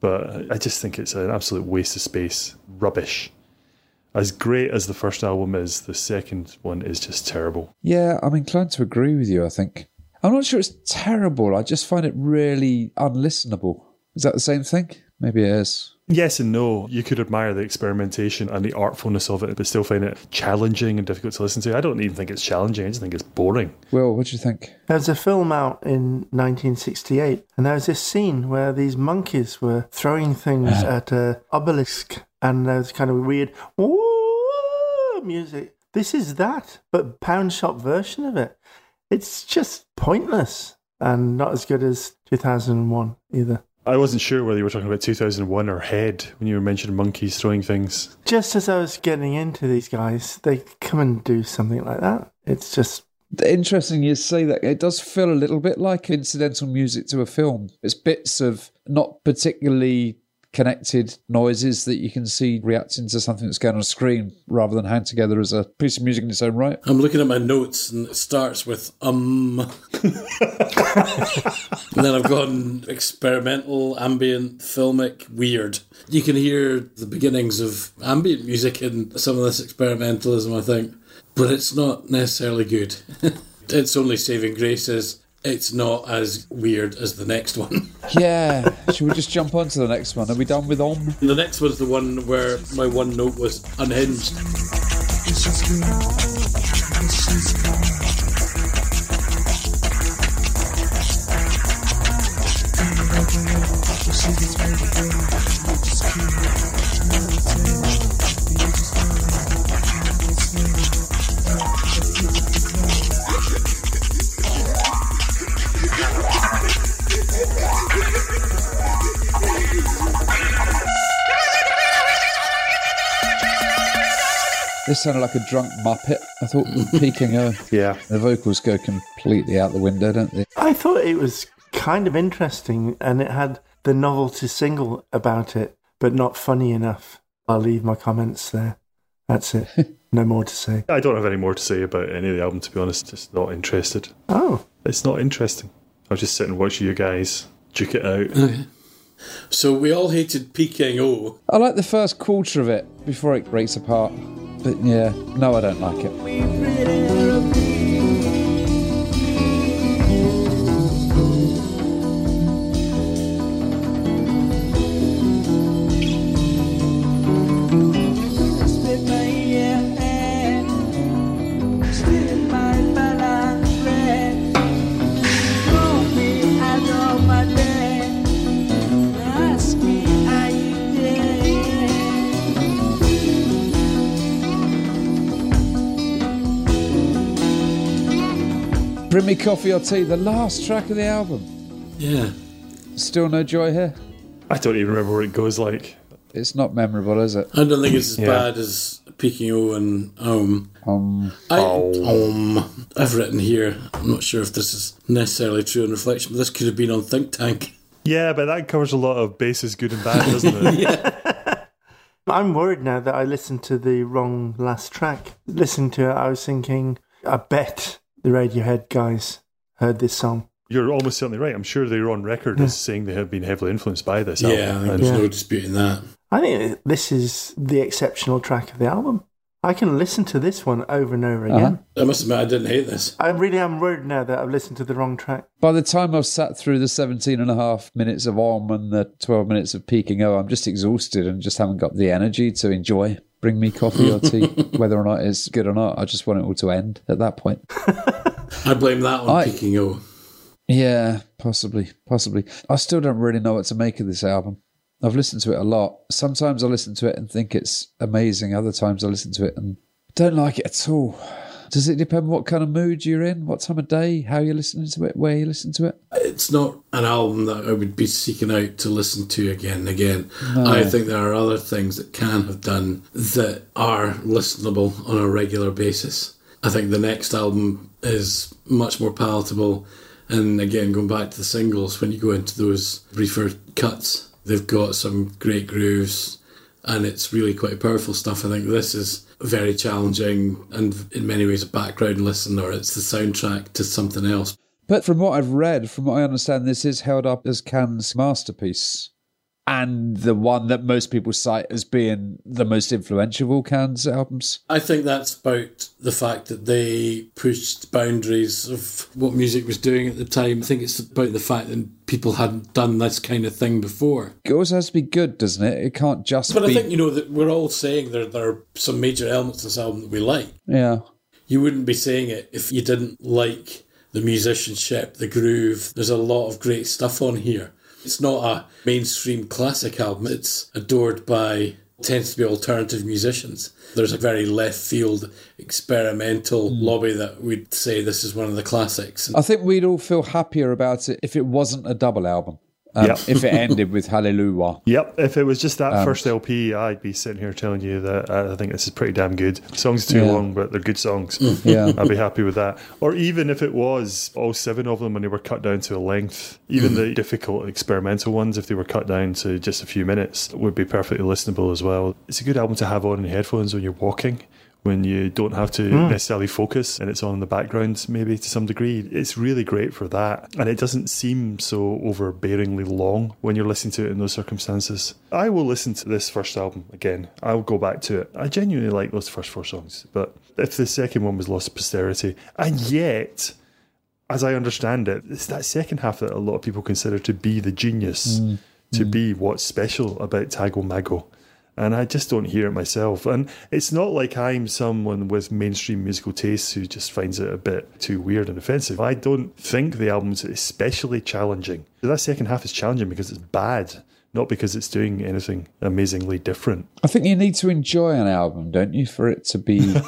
But I just think it's an absolute waste of space. Rubbish. As great as the first album is, the second one is just terrible.
yeah, I'm inclined to agree with you, I think. I'm not sure it's terrible, I just find it really unlistenable. Is that the same thing? Maybe it is.
Yes and no. You could admire the experimentation and the artfulness of it, but still find it challenging and difficult to listen to. I don't even think it's challenging. I just think it's boring.
Will, what do you think?
There was a film out in 1968, and there was this scene where these monkeys were throwing things at a obelisk, and there was kind of weird music. This is that, but pound shop version of it. It's just pointless and not as good as 2001 either.
I wasn't sure whether you were talking about 2001 or Head when you were mentioning monkeys throwing things.
Just as I was getting into these guys, they come and do something like that. It's just
Interesting you say that. It does feel a little bit like incidental music to a film. It's bits of not particularly connected noises that you can see reacting to something that's going on screen rather than hang together as a piece of music in its own right.
I'm looking at my notes and it starts with um. [LAUGHS] and then I've gone experimental, ambient, filmic, weird. You can hear the beginnings of ambient music in some of this experimentalism, I think, but it's not necessarily good. [LAUGHS] it's only saving graces. It's not as weird as the next one. [LAUGHS]
Yeah. Should we just jump on to the next one? Are we done with Om?
The next one's the one where my one note was unhinged.
Sounded like a drunk muppet. I thought peeking [LAUGHS] over.
Yeah.
The vocals go completely out the window, don't they?
I thought it was kind of interesting and it had the novelty single about it, but not funny enough. I'll leave my comments there. That's it. [LAUGHS] No more to say.
I don't have any more to say about any of the album, to be honest. Just not interested.
Oh,
It's not interesting. I'll just sit and watch you guys duke it out. [LAUGHS]
So we all hated Peking O.
I like the first quarter of it before it breaks apart. But yeah, no, I don't like it. Coffee or tea, the last track of the album.
Yeah.
Still no joy here.
I don't even remember what it goes like.
It's not memorable, is it?
I don't think it's as
Yeah.
bad as Peking O and Om.
Um,
I, um, I've written here, I'm not sure if this is necessarily true on reflection, but this could have been on Think Tank.
Yeah, but that covers a lot of bases, good and bad, doesn't it? [LAUGHS] [LAUGHS]
I'm worried now that I listened to the wrong last track. Listening to it, I was thinking, I bet the Radiohead guys heard this song.
You're almost certainly right. I'm sure they're on record as saying they have been heavily influenced by this
Yeah,
album.
think there's
Yeah.
no disputing that.
I think this is the exceptional track of the album. I can listen to this one over and over uh-huh. again.
I must admit, I didn't hate this.
I really am worried now that I've listened to the wrong track.
by the time I've sat through the 17 and a half minutes of Om and the 12 minutes of Peking O, I'm just exhausted and just haven't got the energy to enjoy. Bring me coffee or tea, [LAUGHS] whether or not it's good or not. I just want it all to end at that point. [LAUGHS]
I blame that on
I-
Peking O.
Yeah, possibly, possibly. I still don't really know what to make of this album. I've listened to it a lot. Sometimes I listen to it and think it's amazing. Other times I listen to it and don't like it at all. Does it depend what kind of mood you're in, what time of day, how you're listening to it, where you listen to it?
It's not an album that I would be seeking out to listen to again and again. I think there are other things that can have done that are listenable on a regular basis. I think the next album is much more palatable. And again, going back to the singles, when you go into those briefer cuts, they've got some great grooves and it's really quite powerful stuff. I think this is very challenging and in many ways a background listener. it's the soundtrack to something else.
But from what I've read, from what I understand, this is held up as Can's masterpiece and the one that most people cite as being the most influential of all Can's albums.
I think that's about the fact that they pushed boundaries of what music was doing at the time. I think it's about the fact that people hadn't done this kind of thing before.
It also has to be good, doesn't it? It can't just
But
be.
I think, you know, that we're all saying there, there are some major elements of this album that we like.
yeah.
You wouldn't be saying it if you didn't like the musicianship, the groove. There's a lot of great stuff on here. It's not a mainstream classic album, it's adored by tends to be alternative musicians. There's a very left field experimental hmm. lobby that would say this is one of the classics.
I think we'd all feel happier about it if it wasn't a double album. Um,
Yep.
If it [LAUGHS] ended with Hallelujah.
Yep, if it was just that
Um,
first LP, I'd be sitting here telling you that uh, I think this is pretty damn good. Songs are too
Yeah.
long, but they're good songs.
Yeah. [LAUGHS]
I'd be happy with that. Or even if it was all seven of them and they were cut down to a length, even the difficult experimental ones, if they were cut down to just a few minutes, would be perfectly listenable as well. It's a good album to have on in headphones when you're walking. When you don't have to hmm. necessarily focus and it's on in the background, maybe to some degree. It's really great for that. And it doesn't seem so overbearingly long when you're listening to it in those circumstances. I will listen to this first album again. I'll go back to it. I genuinely like those first four songs. But if the second one was lost to posterity, and yet, as I understand it, it's that second half that a lot of people consider to be the genius, hmm. to hmm. be what's special about Tago Mago. And I just don't hear it myself. And it's not like I'm someone with mainstream musical tastes who just finds it a bit too weird and offensive. I don't think the album's especially challenging. That second half is challenging because it's bad, not because it's doing anything amazingly different.
I think you need to enjoy an album, don't you, for it to be. [LAUGHS]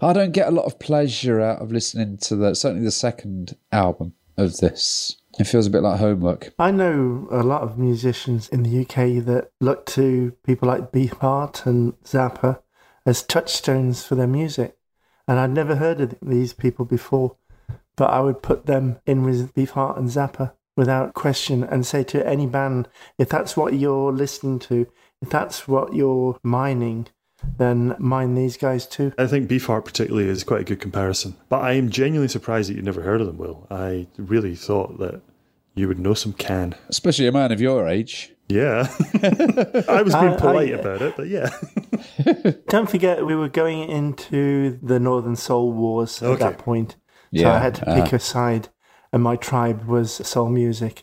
I don't get a lot of pleasure out of listening to the certainly the second album of this. It feels a bit like homework.
I know a lot of musicians in the UK that look to people like Beefheart and Zappa as touchstones for their music. And I'd never heard of these people before, but I would put them in with Beefheart and Zappa without question and say to any band, if that's what you're listening to, if that's what you're mining, then mine these guys too.
I think Beefheart particularly is quite a good comparison. But I am genuinely surprised that you've never heard of them, Will. I really thought that you would know some can.
Especially a man of your age.
Yeah. [LAUGHS] I was being
I- I-
polite about it, but yeah. [LAUGHS]
Don't forget, we were going into the Northern Soul Wars at
Okay.
that point. So
Yeah,
I had to uh-huh. pick a side, and my tribe was soul music.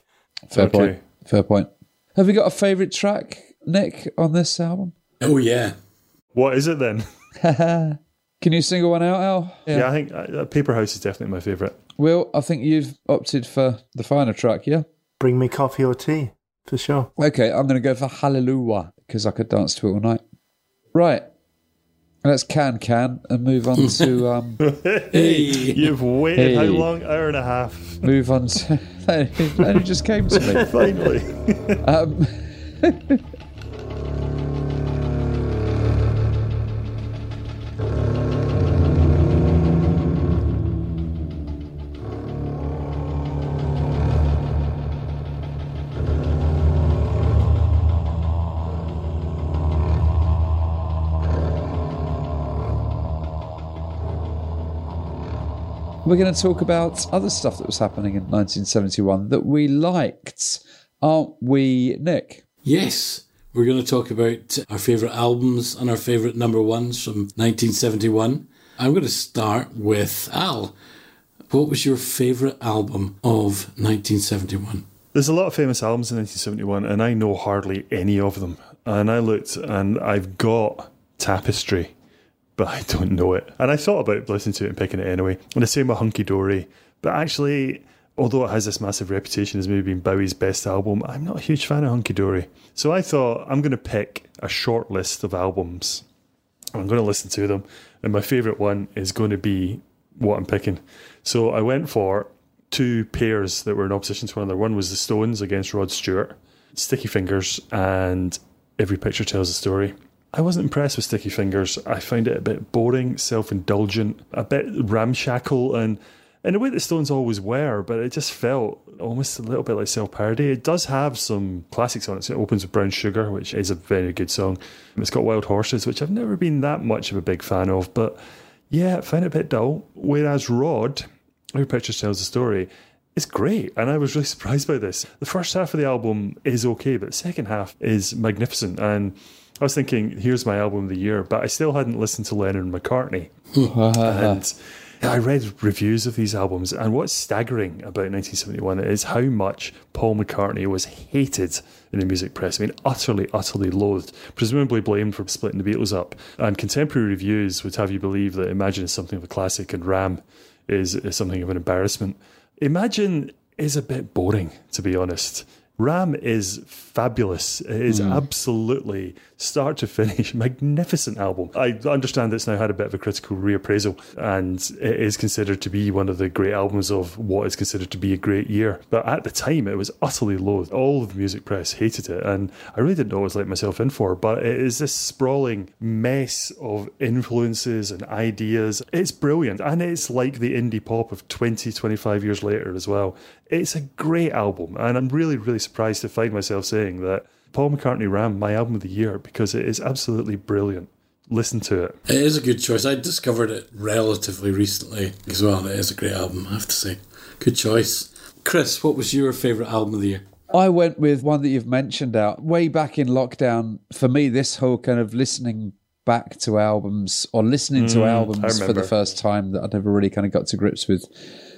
Fair
Okay.
point. Fair point. Have you got a favourite track, Nick, on this album?
Oh, yeah.
What is it then? [LAUGHS]
Can you single one out, Al?
Yeah, I think uh, Paper House is definitely my favourite.
Will, I think you've opted for the final track, yeah?
Bring me coffee or tea, for sure.
Okay, I'm going to go for Hallelujah because I could dance to it all night. Right. Let's can can and move on to [LAUGHS] um
Hey.
You've waited how long? Hour and a half.
move on to [LAUGHS] that only just came to me.
Finally.
Um, We're going to talk about other stuff that was happening in 1971 that we liked, aren't we, Nick?
Yes, we're going to talk about our favourite albums and our favourite number ones from 1971. I'm going to start with Al. What was your favourite album of 1971?
There's a lot of famous albums in 1971, and I know hardly any of them. And I looked, and I've got Tapestry, but I don't know it. And I thought about listening to it and picking it anyway. And the same with Hunky Dory. But actually, although it has this massive reputation as maybe being Bowie's best album, I'm not a huge fan of Hunky Dory. So I thought I'm going to pick a short list of albums. I'm going to listen to them. And my favourite one is going to be what I'm picking. So I went for two pairs that were in opposition to one another. One was the Stones against Rod Stewart, Sticky Fingers, and Every Picture Tells a Story. I wasn't impressed with Sticky Fingers. I found it a bit boring, self indulgent, a bit ramshackle, and in a way the Stones always were, but it just felt almost a little bit like self parody. It does have some classics on it. So it opens with Brown Sugar, which is a very good song. It's got Wild Horses, which I've never been that much of a big fan of, but yeah, I found it a bit dull. Whereas Rod, Every Picture Tells the Story, is great, and I was really surprised by this. The first half of the album is okay, but the second half is magnificent. And I was thinking, here's my album of the year, but I still hadn't listened to Lennon and McCartney. [LAUGHS] Uh-huh. and I read reviews of these albums, and what's staggering about 1971 is how much Paul McCartney was hated in the music press. I mean, utterly, utterly loathed, presumably blamed for splitting the Beatles up. And contemporary reviews would have you believe that Imagine is something of a classic and Ram is, is something of an embarrassment. Imagine is a bit boring, to be honest. Ram is fabulous. It is hmm. absolutely start to finish [LAUGHS] magnificent album. I understand it's now had a bit of a critical reappraisal and it is considered to be one of the great albums of what is considered to be a great year. But at the time it was utterly loathed. All of the music press hated it and I really didn't know what I was letting myself in for. But it is this sprawling mess of influences and ideas. It's brilliant and it's like the indie pop of 20, 25 years later as well. It's a great album, and I'm really, really surprised to find myself saying that Paul McCartney Ram, my album of the year, because it is absolutely brilliant. Listen to it.
It is a good choice. I discovered it relatively recently as well, it is a great album, I have to say. Good choice. Chris, what was your favourite album of the year?
I went with one that you've mentioned out way back in lockdown. For me, this whole kind of listening back to albums or listening to mm, albums for the first time that I'd never really kind of got to grips with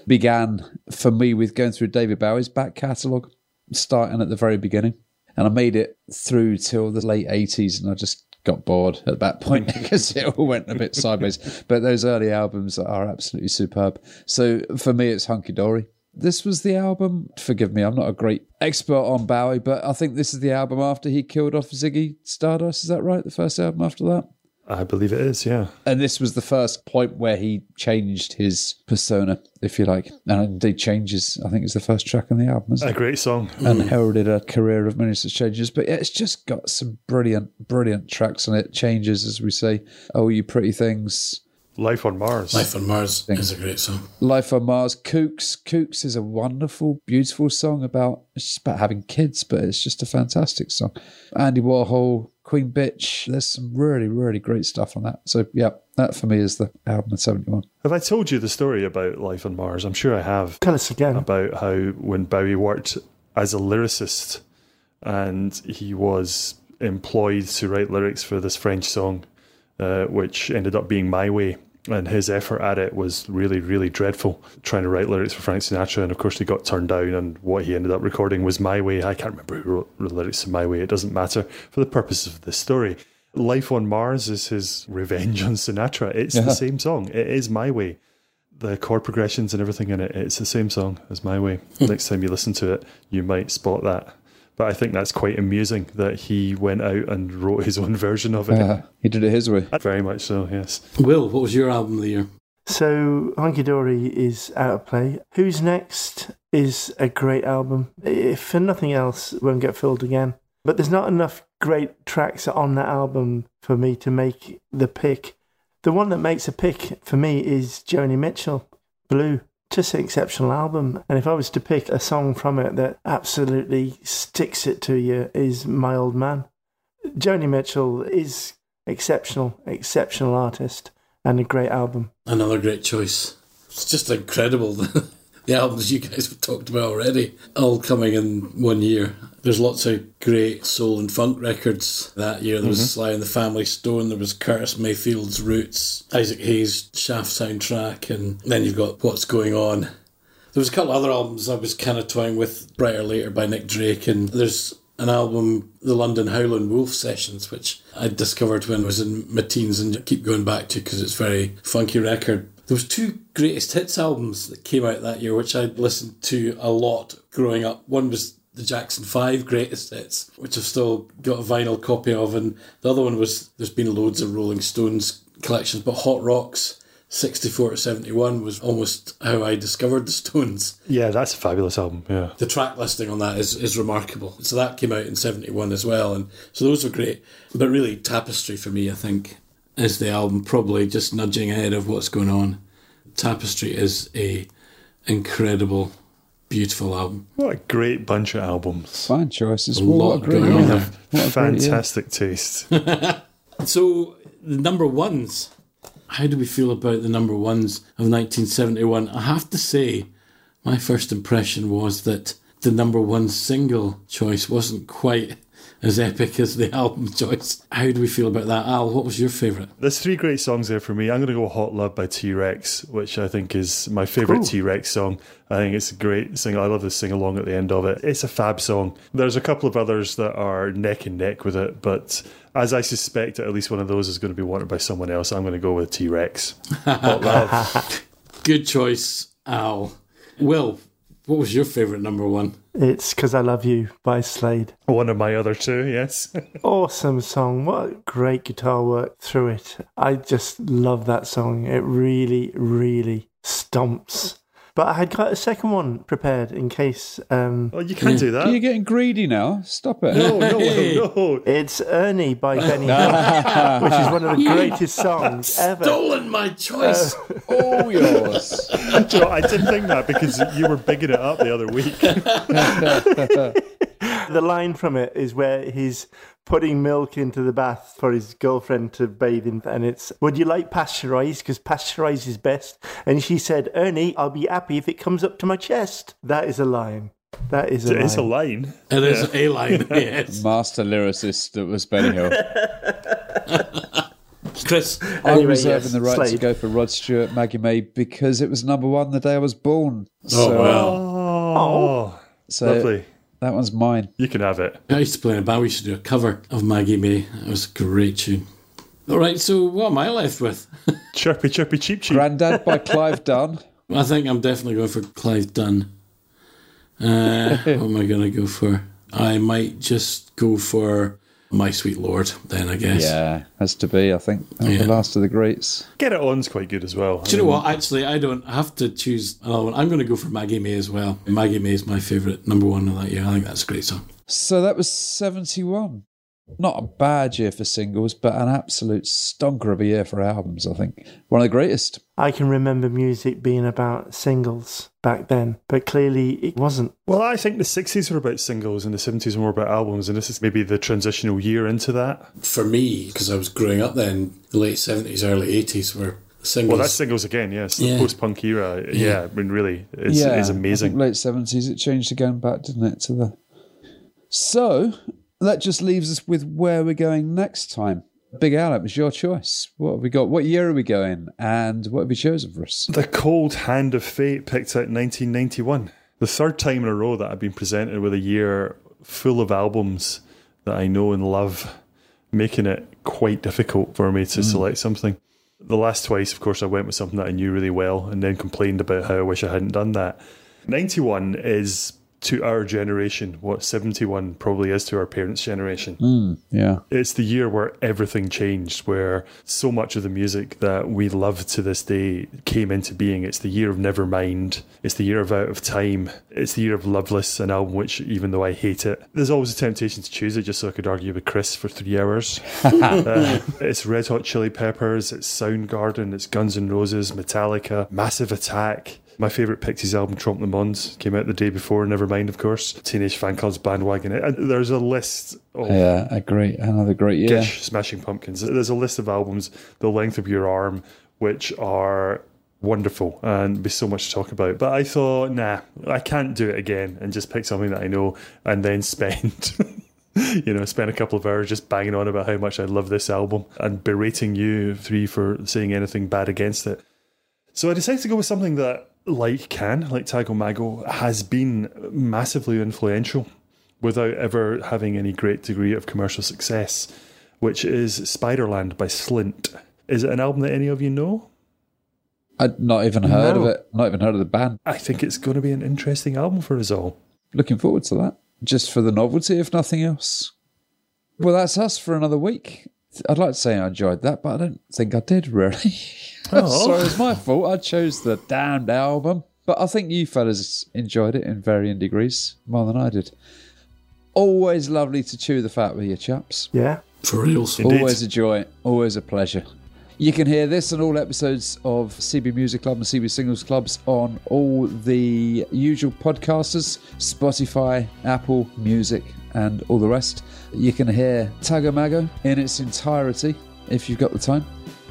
began for me with going through David Bowie's back catalogue, starting at the very beginning. And I made it through till the late 80s and I just got bored at that [LAUGHS] point because it all went a bit sideways. But those early albums are absolutely superb. So for me, it's Hunky Dory. This was the album. Forgive me, I'm not a great expert on Bowie, but I think this is the album after he killed off Ziggy Stardust. Is that right? The first album after that?
I believe it is, yeah.
And this was the first point where he changed his persona, if you like. And indeed changes, I think it's the first track on the album, isn't
A
it?
great song.
And heralded a career of many such changes. But yeah, it's just got some brilliant, brilliant tracks on it. Changes, as we say. Oh, you pretty things.
Life on Mars.
Life on Mars is a great song.
Life on Mars, Kooks. Kooks is a wonderful, beautiful song about it's just about having kids, but it's just a fantastic song. Andy Warhol, Queen Bitch. There's some really, really great stuff on that. So yeah, that for me is the album of seventy one.
Have I told you the story about Life on Mars? I'm sure I have.
Tell us again.
About how when Bowie worked as a lyricist and he was employed to write lyrics for this French song, uh, which ended up being My Way. And his effort at it was really, really dreadful, trying to write lyrics for Frank Sinatra. And of course, he got turned down, and what he ended up recording was My Way. I can't remember who wrote the lyrics to My Way. It doesn't matter for the purposes of this story. Life on Mars is his revenge on Sinatra. It's
Yeah.
the same song. It is My Way. The chord progressions and everything in it, it's the same song as My Way. Hmm. Next time you listen to it, you might spot that. But I think that's quite amusing that he went out and wrote his [LAUGHS] own version of it.
Uh, he did it his way.
Very much so, yes.
Will, what was your album of the year?
So Hunky Dory is out of play. Who's Next is a great album. If for nothing else, it won't get filled again. But there's not enough great tracks on that album for me to make the pick. The one that makes a pick for me is Joni Mitchell, Blue. Just an exceptional album. And if I was to pick a song from it that absolutely sticks it to you, is My Old Man. Joni Mitchell is exceptional, exceptional artist and a great album.
Another great choice. It's just incredible. [LAUGHS] the albums you guys have talked about already, all coming in one year. There's lots of great soul and funk records that year. There was mm-hmm. Sly and the Family Stone, there was Curtis Mayfield's Roots, Isaac Hayes' Shaft soundtrack, and then you've got What's Going On. There was a couple other albums I was kind of toying with, Bryter Layter by Nick Drake, and there's an album, the London Howlin' Wolf Sessions, which I discovered when I was in my teens and keep going back to because it's a very funky record. There was two greatest hits albums that came out that year, which I listened to a lot growing up. One was the Jackson Five greatest hits, which I've still got a vinyl copy of, and the other one was there's been loads of Rolling Stones collections, but Hot Rocks 64 to 71 was almost how I discovered the Stones.
Yeah, that's a fabulous album. Yeah.
The track listing on that is, is remarkable. So that came out in 71 as well, and so those were great. But really, Tapestry for me, I think, is the album probably just nudging ahead of what's going on. Tapestry is a incredible, beautiful album.
What a great bunch of albums.
Fine choices.
A
Well,
lot
what a great
going on
year.
there.
What a great year.
Fantastic taste. [LAUGHS]
So the number ones. How do we feel about the number ones of 1971? I have to say, my first impression was that the number one single choice wasn't quite as epic as the [LAUGHS] album choice. How do we feel about that? Al, what was your favourite?
There's three great songs there for me. I'm going to go Hot Love by T Rex, which I think is my favourite T Rex song. I think it's a great sing. I love the sing along at the end of it. It's a fab song. There's a couple of others that are neck and neck with it, but as I suspect, at least one of those is going to be wanted by someone else. I'm going to go with T Rex. Hot Love. [LAUGHS]
Good choice, Al. Will, what was your favourite number one?
It's Because I Love You by Slade.
one of my other two, yes. [LAUGHS]
Awesome song. What great guitar work through it. I just love that song. It really, really stomps. But I had got a second one prepared in case. Um,
well, you can't do that.
You're getting greedy now? Stop it.
No, no, no. [LAUGHS] [LAUGHS]
it's Ernie by [LAUGHS] Benny Hill, which is one of the greatest songs ever.
Stolen my choice.
All yours.
Do you know, I didn't think that because you were bigging it up the other week.
The line from it is where he's putting milk into the bath for his girlfriend to bathe in, and it's, Would you like pasteurized? Because pasteurized is best. And she said, Ernie, I'll be happy if it comes up to my chest. That is a line. That is a line.
It's a line.
It is a line, [LAUGHS] yes.
Master lyricist that was Benny Hill. [LAUGHS]
Chris,
I'm
Anyway,
reserving
yes,
the right to go for Rod Stewart, Maggie May, because it was number one the day I was born. Oh, so,
wow.
Oh,
so
lovely.
That one's mine.
You can have it.
I used to play in a band. We used to do a cover of Maggie May. It was a great tune. All right, so what am I left with? [LAUGHS]
Chirpy, chirpy, cheep, cheep.
Grandad by [LAUGHS] Clive Dunn.
I think I'm definitely going for Clive Dunn. Uh, [LAUGHS] what am I going to go for? I might just go for My Sweet Lord, then, I guess.
Yeah, has to be, I think.
Yeah.
The last of the greats.
Get it on's quite good as well.
Do you know what? Actually, I don't have to choose another one. I'm going to go for Maggie May as well. Maggie May is my favourite number one of that year. I think that's a great song.
So that was 71. Not a bad year for singles, but an absolute stonker of a year for albums, I think. One of the greatest.
I can remember music being about singles back then, but clearly it wasn't.
Well, I think the 60s were about singles and the 70s were more about albums, and this is maybe the transitional year into that.
For me, because I was growing up then, the late 70s, early 80s were singles.
Well, that's singles again, yes. The
Yeah.
post punk era, yeah, I mean, really, it's,
yeah,
is
I think
amazing.
late 70s, it changed again back, didn't it? To the So that just leaves us with where we're going next time. Big Al, it was your choice. What have we got? What year are we going? And what have you chosen for us?
The Cold Hand of Fate picked out 1991. The third time in a row that I've been presented with a year full of albums that I know and love, making it quite difficult for me to mm. select something. The last twice, of course, I went with something that I knew really well and then complained about how I wish I hadn't done that. 91 is to our generation what 71 probably is to our parents' generation
Yeah.
it's the year where everything changed, where so much of the music that we love to this day came into being. It's the year of Nevermind. It's the year of Out of Time. It's the year of Loveless, an album which, even though I hate it, there's always a temptation to choose it just so I could argue with Chris for three hours. [LAUGHS] Uh, it's Red Hot Chili Peppers, it's Soundgarden, it's Guns N' Roses, Metallica, Massive Attack. My favourite Pixies album, Trompe le Monde, came out the day before, Nevermind, of course. Teenage Fanclub's Bandwagon. And there's a list of
Yeah, a great, another great year.
Gish, Smashing Pumpkins. There's a list of albums the length of your arm, which are wonderful and be so much to talk about. But I thought, nah, I can't do it again and just pick something that I know and then [LAUGHS] spend. you know, spend a couple of hours just banging on about how much I love this album and berating you three for saying anything bad against it. So I decided to go with something that, like Can, like Tago Mago, has been massively influential without ever having any great degree of commercial success, which is Spiderland by Slint. Is it an album that any of you know?
I'd not even heard
No.
of it. Not even heard of the band.
I think it's going to be an interesting album for us all.
Looking forward to that. Just for the novelty, if nothing else. Well, that's us for another week. I'd like to say I enjoyed that, but I don't think I did really. [LAUGHS]
Oh.
Sorry, it's my fault. I chose the damned album. But I think you fellas enjoyed it in varying degrees more than I did. Always lovely to chew the fat with you chaps.
Yeah.
For real.
Indeed.
Always a joy, always a pleasure. You can hear this and all episodes of CB Music Club and CB Singles Clubs on all the usual podcasters Spotify, Apple Music, and all the rest. You can hear Tago Mago in its entirety if you've got the time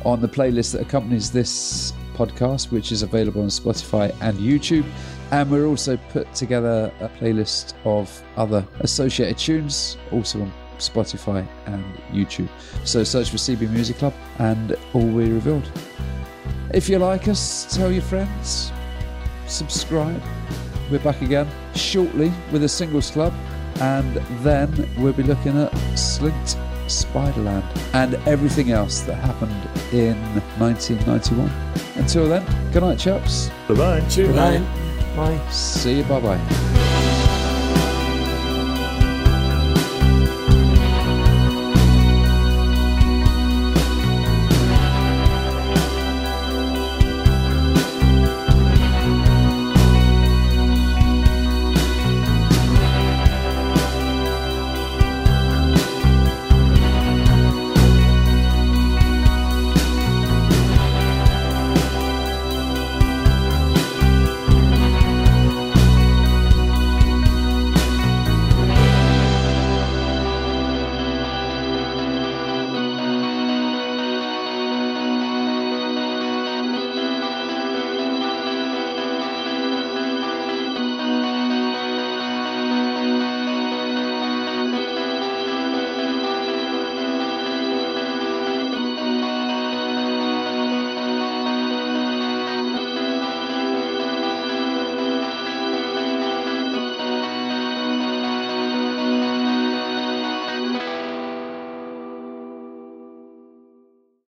on the playlist that accompanies this podcast, which is available on Spotify and YouTube. And we're also put together a playlist of other associated tunes, also on Spotify and YouTube. So search for CB Music Club and all we revealed. If you like us, tell your friends, subscribe. We're back again shortly with a singles club, and then we'll be looking at Slint, Spiderland, and everything else that happened in 1991. Until then, good night, chaps.
Bye bye.
Bye. Bye.
See you. Bye bye.